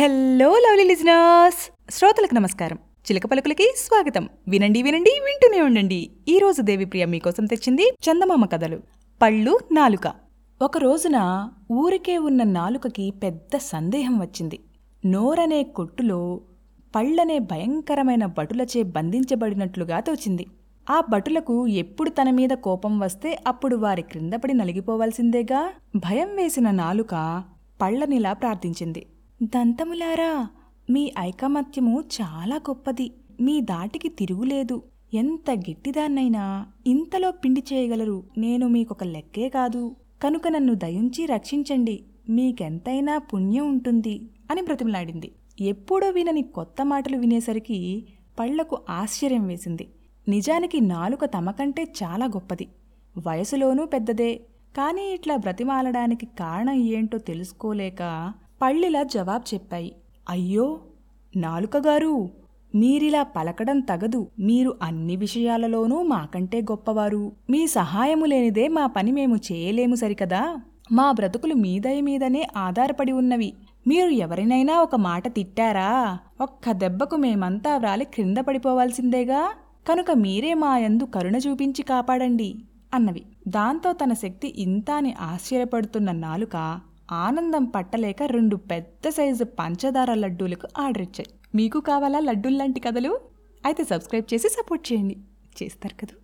Hello lovely listeners. శ్రోతలకు నమస్కారం. చిలక పలుకులకి స్వాగతం. వినండి వినండి వింటూనే ఉండండి. ఈ రోజు దేవిప్రియ మీకోసం తెచ్చింది చందమామ కథలు. పళ్ళు నాలుక. ఒక రోజున ఊరికే ఉన్న నాలుకకి పెద్ద సందేహం వచ్చింది. నోరనే కొట్టులో పళ్ళనే భయంకరమైన భటులచే బంధించబడినట్లుగా తోచింది. ఆ భటులకు ఎప్పుడు తన మీద కోపం వస్తే అప్పుడు వారి క్రిందపడి నలిగిపోవాల్సిందేగా? భయం వేసిన నాలుక పళ్ళనిలా ప్రార్థించింది. దంతములారా మీ ఐకమత్యము చాలా గొప్పది. మీ దాటికి తిరుగులేదు. ఎంత గట్టిదాన్నైనా ఇంతలో పిండి చేయగలరు. నేను మీకొక లెక్కే కాదు. కనుక నన్ను దయుంచి రక్షించండి. మీకెంతైనా పుణ్యం ఉంటుంది అని బ్రతిమలాడింది. ఎప్పుడో వినని కొత్త మాటలు వినేసరికి పళ్ళకు ఆశ్చర్యం వేసింది. నిజానికి నాలుక తమకంటే చాలా గొప్పది. వయసులోనూ పెద్దదే. కానీ ఇట్లా బ్రతిమాలడానికి కారణం ఏంటో తెలుసుకోలేక పళ్ళిలా జవాబు చెప్పాయి. అయ్యో నాలుకగారు! మీరిలా పలకడం తగదు. మీరు అన్ని విషయాలలోనూ మాకంటే గొప్పవారు. మీ సహాయము లేనిదే మా పని మేము చేయలేము సరికదా? మా బ్రతుకులు మీదయ మీదనే ఆధారపడి ఉన్నవి. మీరు ఎవరినైనా ఒక మాట తిట్టారా? ఒక్క దెబ్బకు మేమంతా వ్రాలి క్రింద పడిపోవాల్సిందేగా? కనుక మీరే మా యందు కరుణ చూపించి కాపాడండి అన్నవి. దాంతో తన శక్తి ఇంత అని ఆశ్చర్యపడుతున్న నాలుక ఆనందం పట్టలేక రెండు పెద్ద సైజు పంచదార లడ్డూలకు ఆర్డర్ ఇచ్చాయి. మీకు కావాలా లడ్డూల్లాంటి కథలు? అయితే సబ్స్క్రైబ్ చేసి సపోర్ట్ చేయండి. చేస్తారు కదా?